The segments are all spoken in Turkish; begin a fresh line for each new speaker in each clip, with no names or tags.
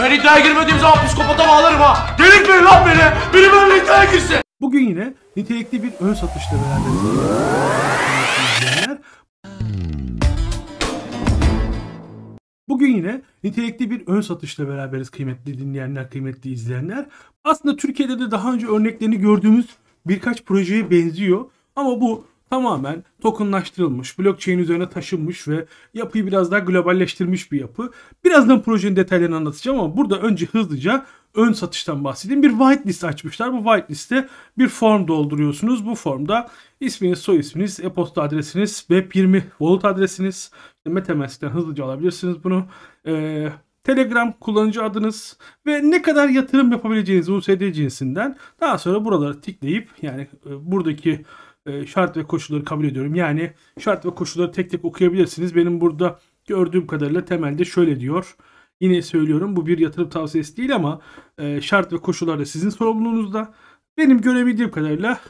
Ben iddiaya girmediğim zaman psikopata bağlarım ha. Delirtmeyin lan beni. Biri benimle iddiaya girsin.
Bugün yine nitelikli bir ön satışla izleyenler. Bugün yine nitelikli bir ön satışla beraberiz kıymetli dinleyenler, kıymetli izleyenler. Aslında Türkiye'de de daha önce örneklerini gördüğümüz birkaç projeye benziyor. Ama bu tamamen tokenlaştırılmış, blockchain üzerine taşınmış ve yapıyı biraz daha globalleştirmiş bir yapı. Birazdan projenin detaylarını anlatacağım ama burada önce hızlıca ön satıştan bahsedeyim. Bir whitelist açmışlar. Bu whitelist'te bir form dolduruyorsunuz. Bu formda isminiz, soy isminiz, e-posta adresiniz, web20 wallet adresiniz, Metamask'ten hızlıca alabilirsiniz bunu. Ee, Telegram kullanıcı adınız ve ne kadar yatırım yapabileceğiniz USD cinsinden daha sonra buraları tıklayıp yani e, buradaki e, şart ve koşulları kabul ediyorum. Yani şart ve koşulları tek tek okuyabilirsiniz. Benim burada gördüğüm kadarıyla temelde şöyle diyor. Yine söylüyorum bu bir yatırım tavsiyesi değil ama e, şart ve koşullar da sizin sorumluluğunuzda. Benim görebildiğim kadarıyla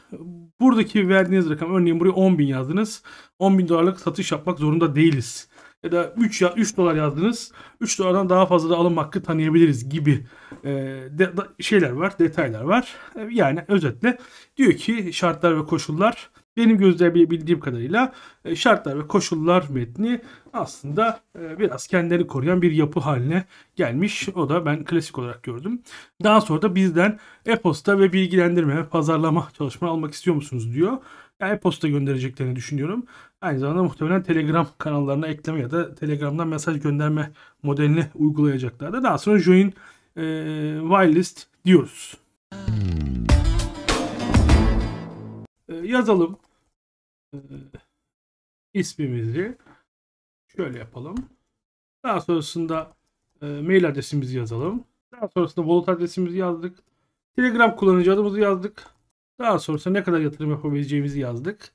buradaki verdiğiniz rakam örneğin buraya 10 bin yazdınız. 10 bin dolarlık satış yapmak zorunda değiliz. Ya da 3, ya, 3 dolar yazdınız. 3 dolardan daha fazla da alım hakkı tanıyabiliriz gibi e, de, da, şeyler var, detaylar var. E, yani özetle diyor ki şartlar ve koşullar benim gözlemleyebildiğim kadarıyla e, şartlar ve koşullar metni aslında e, biraz kendini koruyan bir yapı haline gelmiş. O da ben klasik olarak gördüm. Daha sonra da bizden e-posta ve bilgilendirme pazarlama çalışma almak istiyor musunuz diyor. E-posta göndereceklerini düşünüyorum. Aynı zamanda muhtemelen Telegram kanallarına ekleme ya da Telegram'dan mesaj gönderme modelini uygulayacaklar da daha sonra join e, whitelist diyoruz. E, yazalım e, ismimizi şöyle yapalım. Daha sonrasında e, mail adresimizi yazalım. Daha sonrasında wallet adresimizi yazdık. Telegram kullanıcı adımızı yazdık. Daha sonrasında ne kadar yatırım yapabileceğimizi yazdık.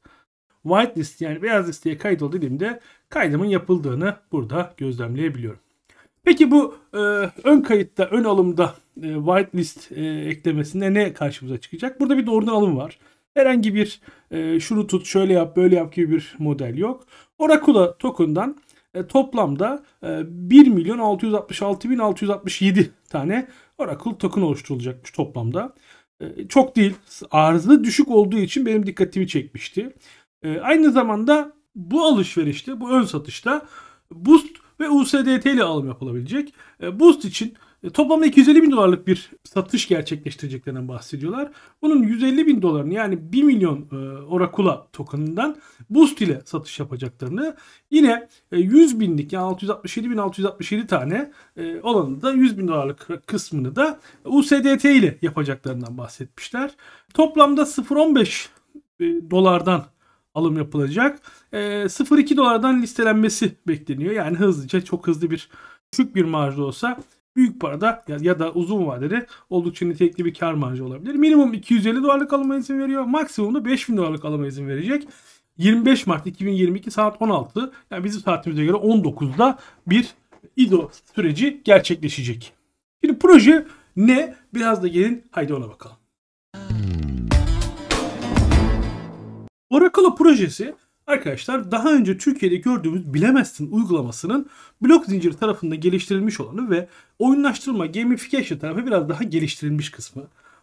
Whitelist yani beyaz listeye kaydol dediğimde kaydımın yapıldığını burada gözlemleyebiliyorum. Peki bu e, ön kayıtta, ön alımda e, whitelist e, eklemesinde ne karşımıza çıkacak? Burada bir doğrudan alım var. Herhangi bir e, şunu tut, şöyle yap, böyle yap gibi bir model yok. Oracula token'dan e, toplamda e, 1 milyon 666 bin 667 tane Oracle token oluşturulacakmış toplamda. E, çok değil. Arzı düşük olduğu için benim dikkatimi çekmişti. E, aynı zamanda bu alışverişte, bu ön satışta Boost ve USDT ile alım yapılabilecek. E, Boost için toplamda 250 bin dolarlık bir satış gerçekleştireceklerinden bahsediyorlar. Bunun 150 bin dolarını yani 1 milyon e, Oracula tokenından Boost ile satış yapacaklarını yine e, 100 binlik yani 667 bin 667 tane e, olanı da 100 bin dolarlık kısmını da USDT ile yapacaklarından bahsetmişler. Toplamda 0.15 e, dolardan alım yapılacak. E, 0.2 dolardan listelenmesi bekleniyor. Yani hızlıca çok hızlı bir küçük bir marjda olsa büyük parada ya, ya da uzun vadede oldukça nitelikli bir kar marjı olabilir. Minimum 250 dolarlık alıma izin veriyor. Maksimum da 5000 dolarlık alıma izin verecek. 25 Mart 2022 saat 16 yani bizim saatimize göre 19'da bir IDO süreci gerçekleşecek. Şimdi proje ne? Biraz da gelin haydi ona bakalım. Oracle projesi arkadaşlar daha önce Türkiye'de gördüğümüz Bilemezsin uygulamasının blok zinciri tarafında geliştirilmiş olanı ve oyunlaştırma, gamification tarafı biraz daha geliştirilmiş kısmı.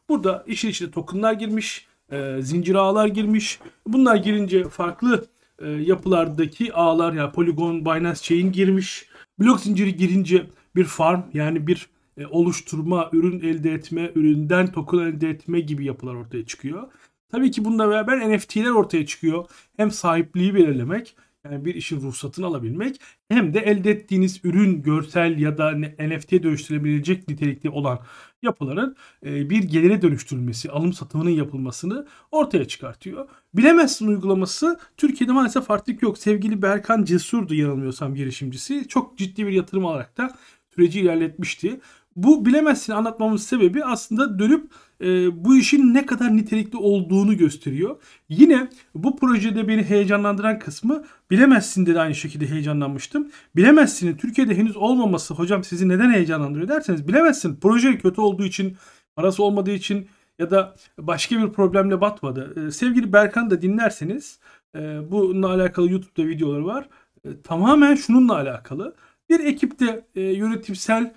Burada işin içine tokenlar girmiş, e, zincir ağlar girmiş. Bunlar girince farklı e, yapılardaki ağlar yani Polygon, Binance Chain girmiş. Blok zinciri girince bir farm yani bir e, oluşturma, ürün elde etme, üründen token elde etme gibi yapılar ortaya çıkıyor. Tabii ki bununla beraber NFT'ler ortaya çıkıyor. Hem sahipliği belirlemek yani bir işin ruhsatını alabilmek hem de elde ettiğiniz ürün görsel ya da NFT'ye dönüştürülebilecek nitelikli olan yapıların e, bir gelire dönüştürülmesi, alım satımının yapılmasını ortaya çıkartıyor. Bilemezsin uygulaması Türkiye'de maalesef artık yok. Sevgili Berkan Cesur'du yanılmıyorsam girişimcisi. Çok ciddi bir yatırım alarak da süreci ilerletmişti. Bu bilemezsin anlatmamın sebebi aslında dönüp e, bu işin ne kadar nitelikli olduğunu gösteriyor. Yine bu projede beni heyecanlandıran kısmı bilemezsin de aynı şekilde heyecanlanmıştım. Bilemezsinin Türkiye'de henüz olmaması hocam sizi neden heyecanlandırıyor derseniz bilemezsin proje kötü olduğu için parası olmadığı için ya da başka bir problemle batmadı. E, sevgili Berkan da dinlerseniz e, bununla alakalı YouTube'da videoları var. E, tamamen şununla alakalı. Bir ekipte yönetimsel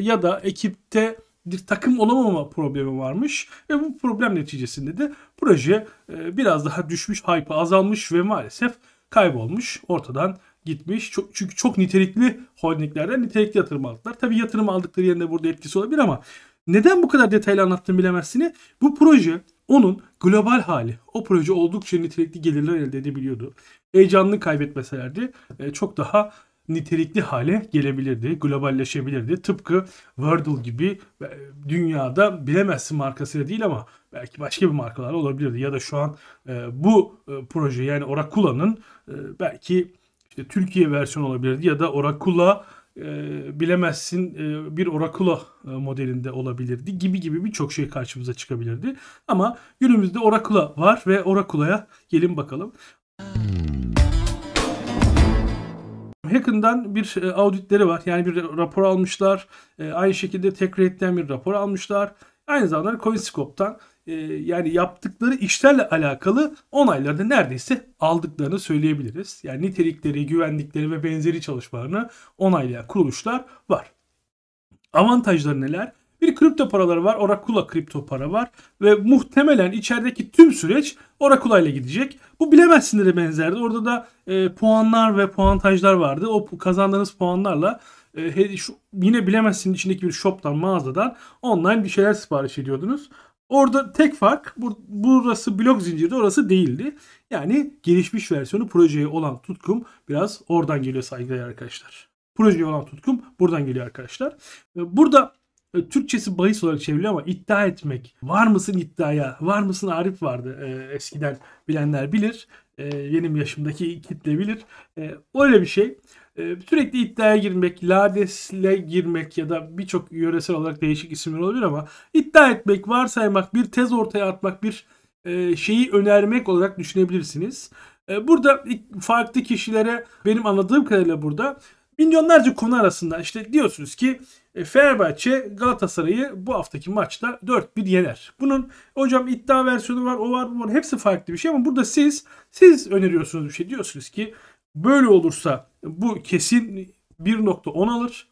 ya da ekipte bir takım olamama problemi varmış ve bu problem neticesinde de proje e, biraz daha düşmüş, hype azalmış ve maalesef kaybolmuş, ortadan gitmiş. Çok, çünkü çok nitelikli holdinglerden nitelikli yatırım aldılar. Tabii yatırım aldıkları yerine burada etkisi olabilir ama neden bu kadar detaylı anlattım bilemezsiniz. Bu proje onun global hali. O proje oldukça nitelikli gelirler elde edebiliyordu. Heyecanını kaybetmeselerdi e, çok daha nitelikli hale gelebilirdi, globalleşebilirdi. Tıpkı Wordle gibi e, dünyada bilemezsin markasıyla değil ama belki başka bir markalar olabilirdi. Ya da şu an e, bu e, proje yani Oracula'nın belki işte Türkiye versiyonu olabilirdi ya da Oracula e, bilemezsin e, bir Oracula e, modelinde olabilirdi gibi gibi birçok şey karşımıza çıkabilirdi. Ama günümüzde Oracula var ve Oracula'ya gelin bakalım. Hacken'dan bir e, auditleri var. Yani bir rapor almışlar. E, aynı şekilde TechRate'den bir rapor almışlar. Aynı zamanda CoinScope'dan e, yani yaptıkları işlerle alakalı onayları da neredeyse aldıklarını söyleyebiliriz. Yani nitelikleri, güvenlikleri ve benzeri çalışmalarını onaylayan kuruluşlar var. Avantajları neler? Bir kripto paraları var. Oracula kripto para var. Ve muhtemelen içerideki tüm süreç Oracula ile gidecek. Bu bilemezsinlere benzerdi. Orada da e, puanlar ve puantajlar vardı. O kazandığınız puanlarla e, şu, yine bilemezsin içindeki bir shop'tan mağazadan online bir şeyler sipariş ediyordunuz. Orada tek fark bur- burası blok zincirde orası değildi. Yani gelişmiş versiyonu projeye olan tutkum biraz oradan geliyor saygıdeğer arkadaşlar. Projeye olan tutkum buradan geliyor arkadaşlar. E, burada Türkçesi bahis olarak çevriliyor ama iddia etmek. Var mısın iddiaya? Var mısın Arif vardı e, eskiden bilenler bilir. E, benim yaşımdaki kitle bilir. E, öyle bir şey. E, sürekli iddiaya girmek, ladesle girmek ya da birçok yöresel olarak değişik isimler olabilir ama iddia etmek, varsaymak, bir tez ortaya atmak, bir e, şeyi önermek olarak düşünebilirsiniz. E, burada farklı kişilere benim anladığım kadarıyla burada milyonlarca konu arasında işte diyorsunuz ki e, Fenerbahçe Galatasaray'ı bu haftaki maçta 4-1 yener. Bunun hocam iddia versiyonu var, o var, bu var. Hepsi farklı bir şey ama burada siz siz öneriyorsunuz bir şey. Diyorsunuz ki böyle olursa bu kesin 1.10 alır.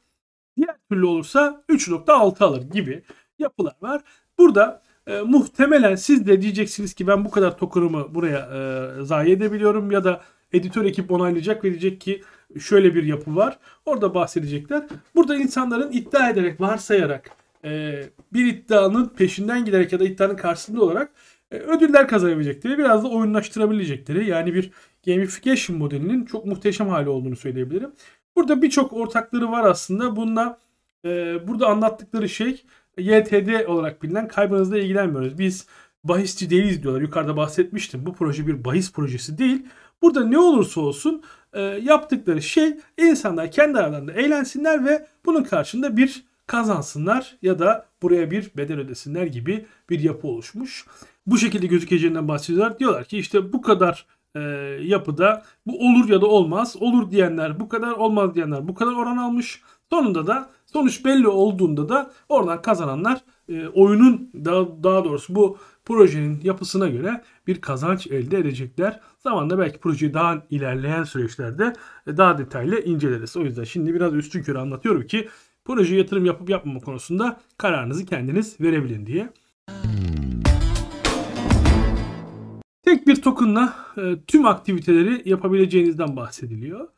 Diğer türlü olursa 3.6 alır gibi yapılar var. Burada e, muhtemelen siz de diyeceksiniz ki ben bu kadar token'ımı buraya e, zayi edebiliyorum ya da editör ekip onaylayacak ve diyecek ki şöyle bir yapı var. Orada bahsedecekler. Burada insanların iddia ederek, varsayarak e, bir iddianın peşinden giderek ya da iddianın karşısında olarak e, ödüller kazanabilecekleri, biraz da oyunlaştırabilecekleri yani bir gamification modelinin çok muhteşem hali olduğunu söyleyebilirim. Burada birçok ortakları var aslında. Bununla e, burada anlattıkları şey YTD olarak bilinen kaybınızla ilgilenmiyoruz. Biz bahisçi değiliz diyorlar. Yukarıda bahsetmiştim. Bu proje bir bahis projesi değil. Burada ne olursa olsun e, yaptıkları şey insanlar kendi aralarında eğlensinler ve bunun karşında bir kazansınlar ya da buraya bir bedel ödesinler gibi bir yapı oluşmuş. Bu şekilde gözükeceğinden bahsediyorlar. Diyorlar ki işte bu kadar e, yapıda bu olur ya da olmaz. Olur diyenler bu kadar, olmaz diyenler bu kadar oran almış. Sonunda da sonuç belli olduğunda da oradan kazananlar e, oyunun daha, daha doğrusu bu projenin yapısına göre bir kazanç elde edecekler. Zamanla belki projeyi daha ilerleyen süreçlerde e, daha detaylı inceleriz. O yüzden şimdi biraz üstün körü anlatıyorum ki proje yatırım yapıp yapmama konusunda kararınızı kendiniz verebilin diye. Tek bir tokenla e, tüm aktiviteleri yapabileceğinizden bahsediliyor.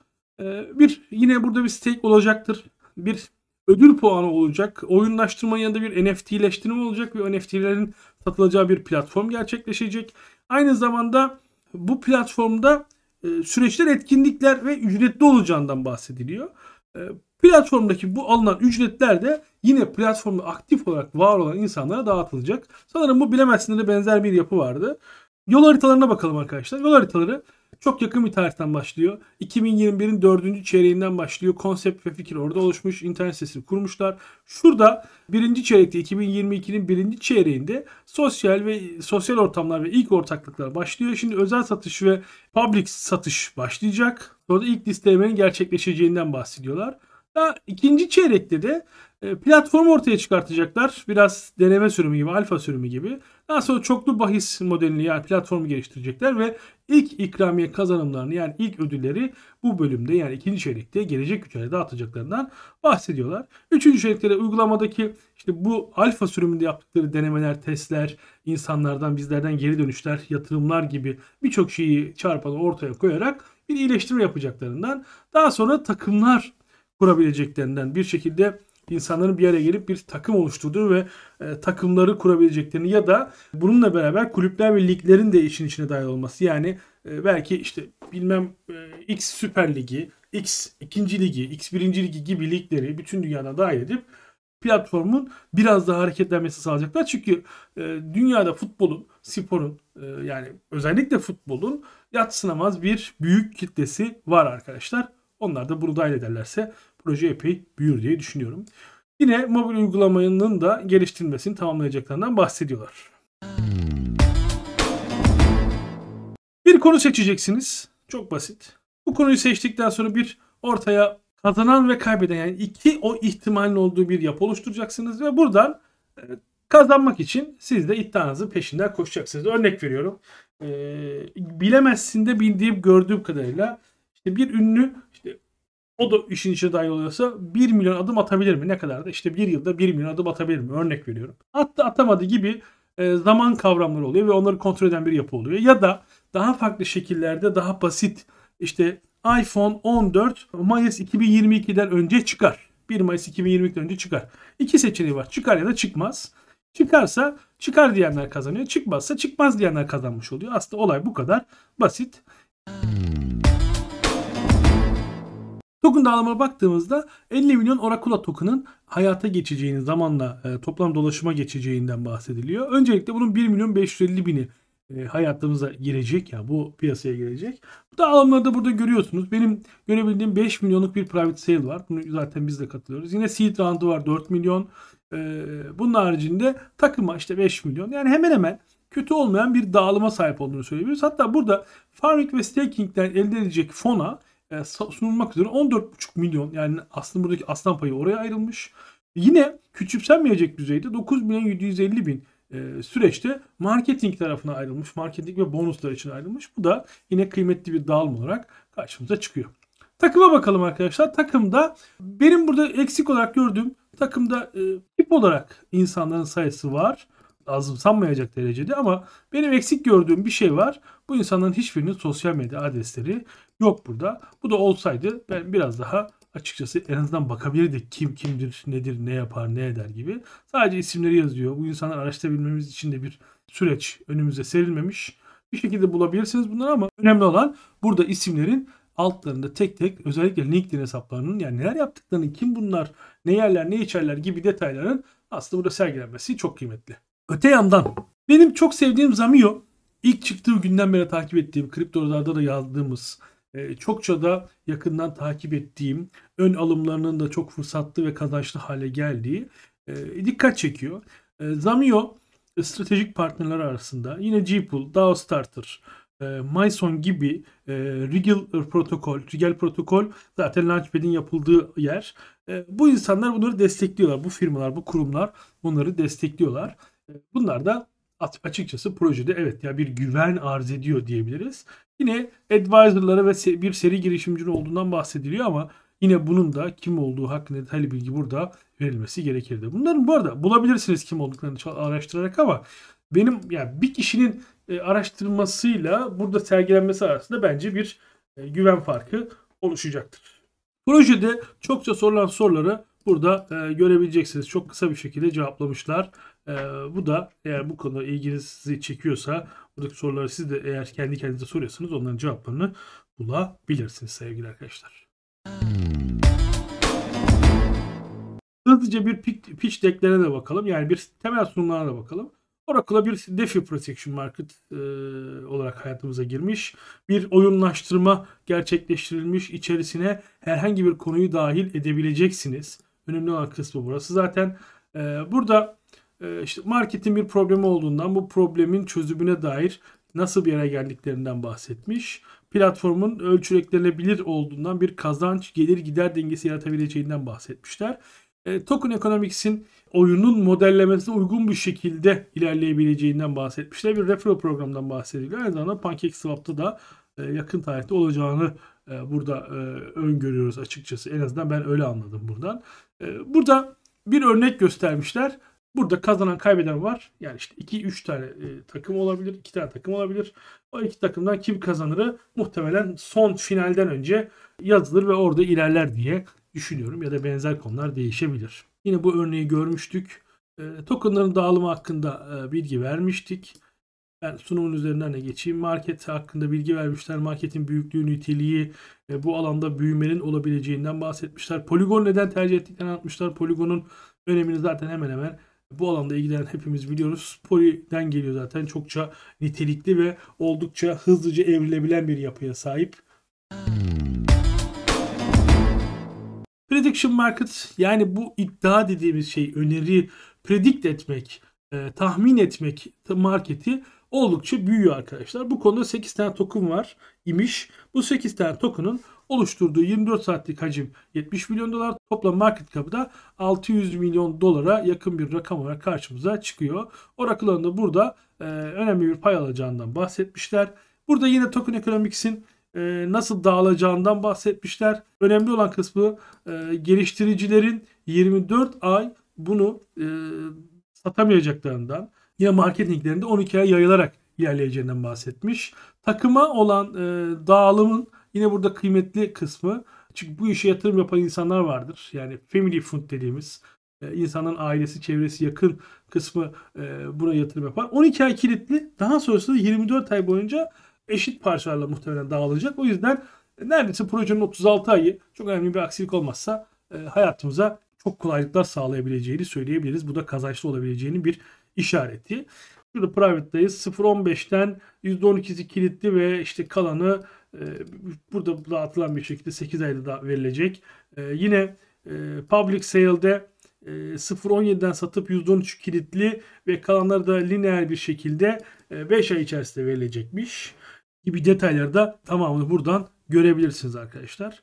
E, bir yine burada bir stake olacaktır. Bir ödül puanı olacak. Oyunlaştırma yanında bir NFT'leştirme olacak ve NFT'lerin satılacağı bir platform gerçekleşecek. Aynı zamanda bu platformda e, süreçler, etkinlikler ve ücretli olacağından bahsediliyor. E, platformdaki bu alınan ücretler de yine platformda aktif olarak var olan insanlara dağıtılacak. Sanırım bu bilemezsinlere benzer bir yapı vardı. Yol haritalarına bakalım arkadaşlar. Yol haritaları çok yakın bir tarihten başlıyor. 2021'in 4. çeyreğinden başlıyor. Konsept ve fikir orada oluşmuş. İnternet sitesini kurmuşlar. Şurada birinci çeyrekte 2022'nin birinci çeyreğinde sosyal ve sosyal ortamlar ve ilk ortaklıklar başlıyor. Şimdi özel satış ve public satış başlayacak. Sonra ilk listelemenin gerçekleşeceğinden bahsediyorlar. Daha ikinci çeyrekte de E, platformu ortaya çıkartacaklar. Biraz deneme sürümü gibi, alfa sürümü gibi. Daha sonra çoklu bahis modelini yani platformu geliştirecekler ve ilk ikramiye kazanımlarını yani ilk ödülleri bu bölümde yani ikinci çeyrekte gelecek güç ayda dağıtacaklarından bahsediyorlar. Üçüncü çeyrekte uygulamadaki işte bu alfa sürümünde yaptıkları denemeler, testler, insanlardan bizlerden geri dönüşler, yatırımlar gibi birçok şeyi çarpanı ortaya koyarak bir iyileştirme yapacaklarından daha sonra takımlar kurabileceklerinden bir şekilde insanların bir araya gelip bir takım oluşturduğu ve e, takımları kurabileceklerini ya da bununla beraber kulüpler ve liglerin de işin içine dahil olması. Yani e, belki işte bilmem e, X Süper Ligi, X ikinci ligi, X birinci ligi gibi ligleri bütün dünyada dahil edip platformun biraz daha hareketlenmesi sağlayacaklar. Çünkü e, dünyada futbolun, sporun e, yani özellikle futbolun yatsınamaz bir büyük kitlesi var arkadaşlar. Onlar da bunu dahil ederlerse proje epey büyür diye düşünüyorum. Yine mobil uygulamanın da geliştirilmesini tamamlayacaklarından bahsediyorlar. Bir konu seçeceksiniz. Çok basit. Bu konuyu seçtikten sonra bir ortaya kazanan ve kaybeden yani iki o ihtimalin olduğu bir yapı oluşturacaksınız ve buradan e, kazanmak için siz de iddianızın peşinden koşacaksınız. Örnek veriyorum. E, bilemezsin de bildiğim gördüğüm kadarıyla işte bir ünlü işte o da işin içine dahil oluyorsa 1 milyon adım atabilir mi? Ne kadar da? İşte bir yılda 1 milyon adım atabilir mi? Örnek veriyorum. Hatta atamadı gibi e, zaman kavramları oluyor ve onları kontrol eden bir yapı oluyor. Ya da daha farklı şekillerde daha basit işte iPhone 14 Mayıs 2022'den önce çıkar. 1 Mayıs 2022'den önce çıkar. İki seçeneği var. Çıkar ya da çıkmaz. Çıkarsa çıkar diyenler kazanıyor. Çıkmazsa çıkmaz diyenler kazanmış oluyor. Aslında olay bu kadar basit. Token dağılımına baktığımızda 50 milyon Oracula token'ın hayata geçeceğini zamanla e, toplam dolaşıma geçeceğinden bahsediliyor. Öncelikle bunun 1 milyon 550 bini e, hayatımıza girecek ya bu piyasaya girecek. Bu dağılımları da burada görüyorsunuz. Benim görebildiğim 5 milyonluk bir private sale var. Bunu zaten biz de katılıyoruz. Yine seed round'u var 4 milyon. E, bunun haricinde takıma işte 5 milyon. Yani hemen hemen kötü olmayan bir dağılıma sahip olduğunu söyleyebiliriz. Hatta burada farming ve staking'den elde edilecek fona e, sunulmak üzere 14,5 milyon yani aslında buradaki aslan payı oraya ayrılmış. Yine küçümsenmeyecek düzeyde 9 milyon 750 bin e, süreçte marketing tarafına ayrılmış. Marketing ve bonuslar için ayrılmış. Bu da yine kıymetli bir dağılım olarak karşımıza çıkıyor. Takıma bakalım arkadaşlar. Takımda benim burada eksik olarak gördüğüm takımda e, tip olarak insanların sayısı var. Azımsanmayacak derecede ama benim eksik gördüğüm bir şey var. Bu insanların hiçbirinin sosyal medya adresleri yok burada. Bu da olsaydı ben biraz daha açıkçası en azından bakabilirdik kim kimdir, nedir, ne yapar, ne eder gibi. Sadece isimleri yazıyor. Bu insanları araştırabilmemiz için de bir süreç önümüze serilmemiş. Bir şekilde bulabilirsiniz bunları ama önemli olan burada isimlerin altlarında tek tek özellikle LinkedIn hesaplarının yani neler yaptıklarını, kim bunlar, ne yerler, ne içerler gibi detayların aslında burada sergilenmesi çok kıymetli. Öte yandan benim çok sevdiğim Zamio ilk çıktığı günden beri takip ettiğim, kriptolarda da yazdığımız, e, çokça da yakından takip ettiğim, ön alımlarının da çok fırsatlı ve kazançlı hale geldiği e, dikkat çekiyor. E, Zamio stratejik partnerler arasında yine Gpool, DAO Starter, Myson gibi Rigel protokol, Rigel protokol zaten Launchpad'in yapıldığı yer. Bu insanlar bunları destekliyorlar. Bu firmalar, bu kurumlar bunları destekliyorlar. Bunlar da açıkçası projede evet ya bir güven arz ediyor diyebiliriz. Yine advisor'lara ve bir seri girişimci olduğundan bahsediliyor ama yine bunun da kim olduğu hakkında detaylı bilgi burada verilmesi gerekirdi. Bunların bu arada bulabilirsiniz kim olduklarını araştırarak ama benim yani bir kişinin e, araştırmasıyla burada sergilenmesi arasında bence bir e, güven farkı oluşacaktır. Projede çokça sorulan soruları burada e, görebileceksiniz. Çok kısa bir şekilde cevaplamışlar. E, bu da eğer bu konuda ilginizi çekiyorsa buradaki soruları siz de eğer kendi kendinize soruyorsanız onların cevaplarını bulabilirsiniz sevgili arkadaşlar. Hızlıca bir pitch decklerine de bakalım. Yani bir temel sunumlarına da bakalım. Oracle'a bir DeFi Protection Market e, olarak hayatımıza girmiş. Bir oyunlaştırma gerçekleştirilmiş. İçerisine herhangi bir konuyu dahil edebileceksiniz. Önemli olan kısmı burası. Zaten e, burada işte marketin bir problemi olduğundan bu problemin çözümüne dair nasıl bir yere geldiklerinden bahsetmiş. Platformun ölçülendirilebilir olduğundan bir kazanç gelir gider dengesi yaratabileceğinden bahsetmişler. E, token Economics'in oyunun modellemesine uygun bir şekilde ilerleyebileceğinden bahsetmişler. Bir referral programdan bahsediliyor. Aynı zamanda PancakeSwap'ta da e, yakın tarihte olacağını e, burada e, öngörüyoruz açıkçası. En azından ben öyle anladım buradan. E, burada bir örnek göstermişler. Burada kazanan kaybeden var. Yani işte 2-3 tane e, takım olabilir. 2 tane takım olabilir. O iki takımdan kim kazanırı muhtemelen son finalden önce yazılır ve orada ilerler diye düşünüyorum. Ya da benzer konular değişebilir. Yine bu örneği görmüştük. E, tokenların dağılımı hakkında e, bilgi vermiştik. Ben sunumun üzerinden de geçeyim. Market hakkında bilgi vermişler. Marketin büyüklüğü, niteliği, e, bu alanda büyümenin olabileceğinden bahsetmişler. Poligon neden tercih ettiklerini anlatmışlar. Poligonun önemini zaten hemen hemen bu alanda ilgilenen hepimiz biliyoruz. Poly'den geliyor zaten. Çokça nitelikli ve oldukça hızlıca evrilebilen bir yapıya sahip. Prediction market yani bu iddia dediğimiz şey öneri predict etmek, e, tahmin etmek marketi oldukça büyüyor arkadaşlar. Bu konuda 8 tane token var imiş. Bu 8 tane token'ın oluşturduğu 24 saatlik hacim 70 milyon dolar. Toplam market cap'ı da 600 milyon dolara yakın bir rakam olarak karşımıza çıkıyor. Oracle'ın da burada e, önemli bir pay alacağından bahsetmişler. Burada yine Token Economics'in e, nasıl dağılacağından bahsetmişler. Önemli olan kısmı e, geliştiricilerin 24 ay bunu e, satamayacaklarından yine marketinglerinde 12 ay yayılarak ilerleyeceğinden bahsetmiş. Takıma olan e, dağılımın yine burada kıymetli kısmı çünkü bu işe yatırım yapan insanlar vardır. Yani family fund dediğimiz e, insanın ailesi, çevresi yakın kısmı e, buna yatırım yapar. 12 ay kilitli. Daha sonrasında 24 ay boyunca eşit parçalarla muhtemelen dağılacak. O yüzden neredeyse projenin 36 ayı çok önemli bir aksilik olmazsa e, hayatımıza çok kolaylıklar sağlayabileceğini söyleyebiliriz. Bu da kazançlı olabileceğinin bir işareti. Şurada private'dayız. 0.15'ten %12'si kilitli ve işte kalanı burada dağıtılan bir şekilde 8 ayda da verilecek. E, yine e, public sale'de e, 0.17'den satıp %13 kilitli ve kalanları da lineer bir şekilde e, 5 ay içerisinde verilecekmiş gibi detayları da tamamını buradan görebilirsiniz arkadaşlar.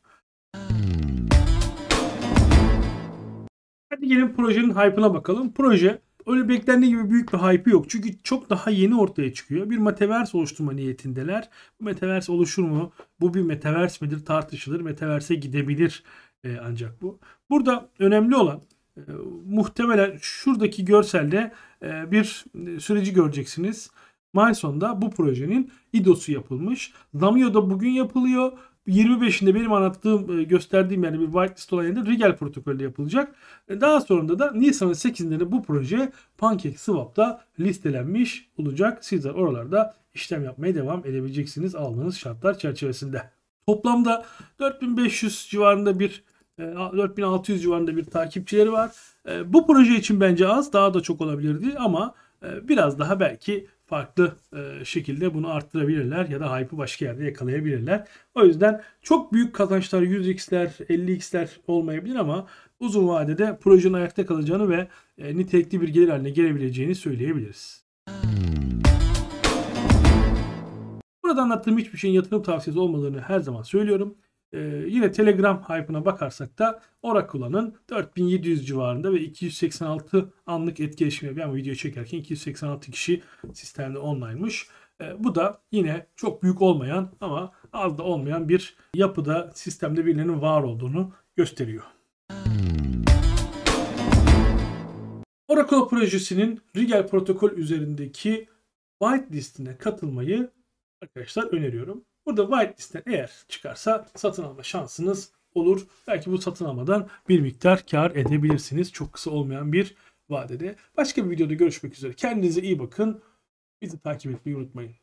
Hadi gelin projenin hype'ına bakalım. Proje öyle beklendiği gibi büyük bir hype yok. Çünkü çok daha yeni ortaya çıkıyor. Bir metaverse oluşturma niyetindeler. Bu metaverse oluşur mu? Bu bir metaverse midir tartışılır. Metaverse gidebilir e, ancak bu. Burada önemli olan e, muhtemelen şuradaki görselde e, bir süreci göreceksiniz. Milestone'da bu projenin IDO'su yapılmış. Zamio'da bugün yapılıyor. 25'inde benim anlattığım, e, gösterdiğim yani bir whitelist olan yerde Rigel protokolü yapılacak. E, daha sonra da Nisan'ın 8'inde de bu proje PancakeSwap'ta listelenmiş olacak. Sizler oralarda işlem yapmaya devam edebileceksiniz aldığınız şartlar çerçevesinde. Toplamda 4500 civarında bir 4600 e, civarında bir takipçileri var. Bu proje için bence az, daha da çok olabilirdi ama biraz daha belki farklı e, şekilde bunu arttırabilirler ya da hype'ı başka yerde yakalayabilirler. O yüzden çok büyük kazançlar 100x'ler 50x'ler olmayabilir ama uzun vadede projenin ayakta kalacağını ve e, nitelikli bir gelir haline gelebileceğini söyleyebiliriz. Burada anlattığım hiçbir şeyin yatırım tavsiyesi olmadığını her zaman söylüyorum. Ee, yine Telegram hype'ına bakarsak da Oracle'ın 4700 civarında ve 286 anlık etkileşimi ben bu videoyu çekerken 286 kişi sistemde online'mış. Ee, bu da yine çok büyük olmayan ama az da olmayan bir yapıda sistemde birilerinin var olduğunu gösteriyor. Oracle projesinin Rigel protokol üzerindeki whitelist'ine katılmayı arkadaşlar öneriyorum. Burada whitelist'ten eğer çıkarsa satın alma şansınız olur. Belki bu satın almadan bir miktar kar edebilirsiniz. Çok kısa olmayan bir vadede. Başka bir videoda görüşmek üzere. Kendinize iyi bakın. Bizi takip etmeyi unutmayın.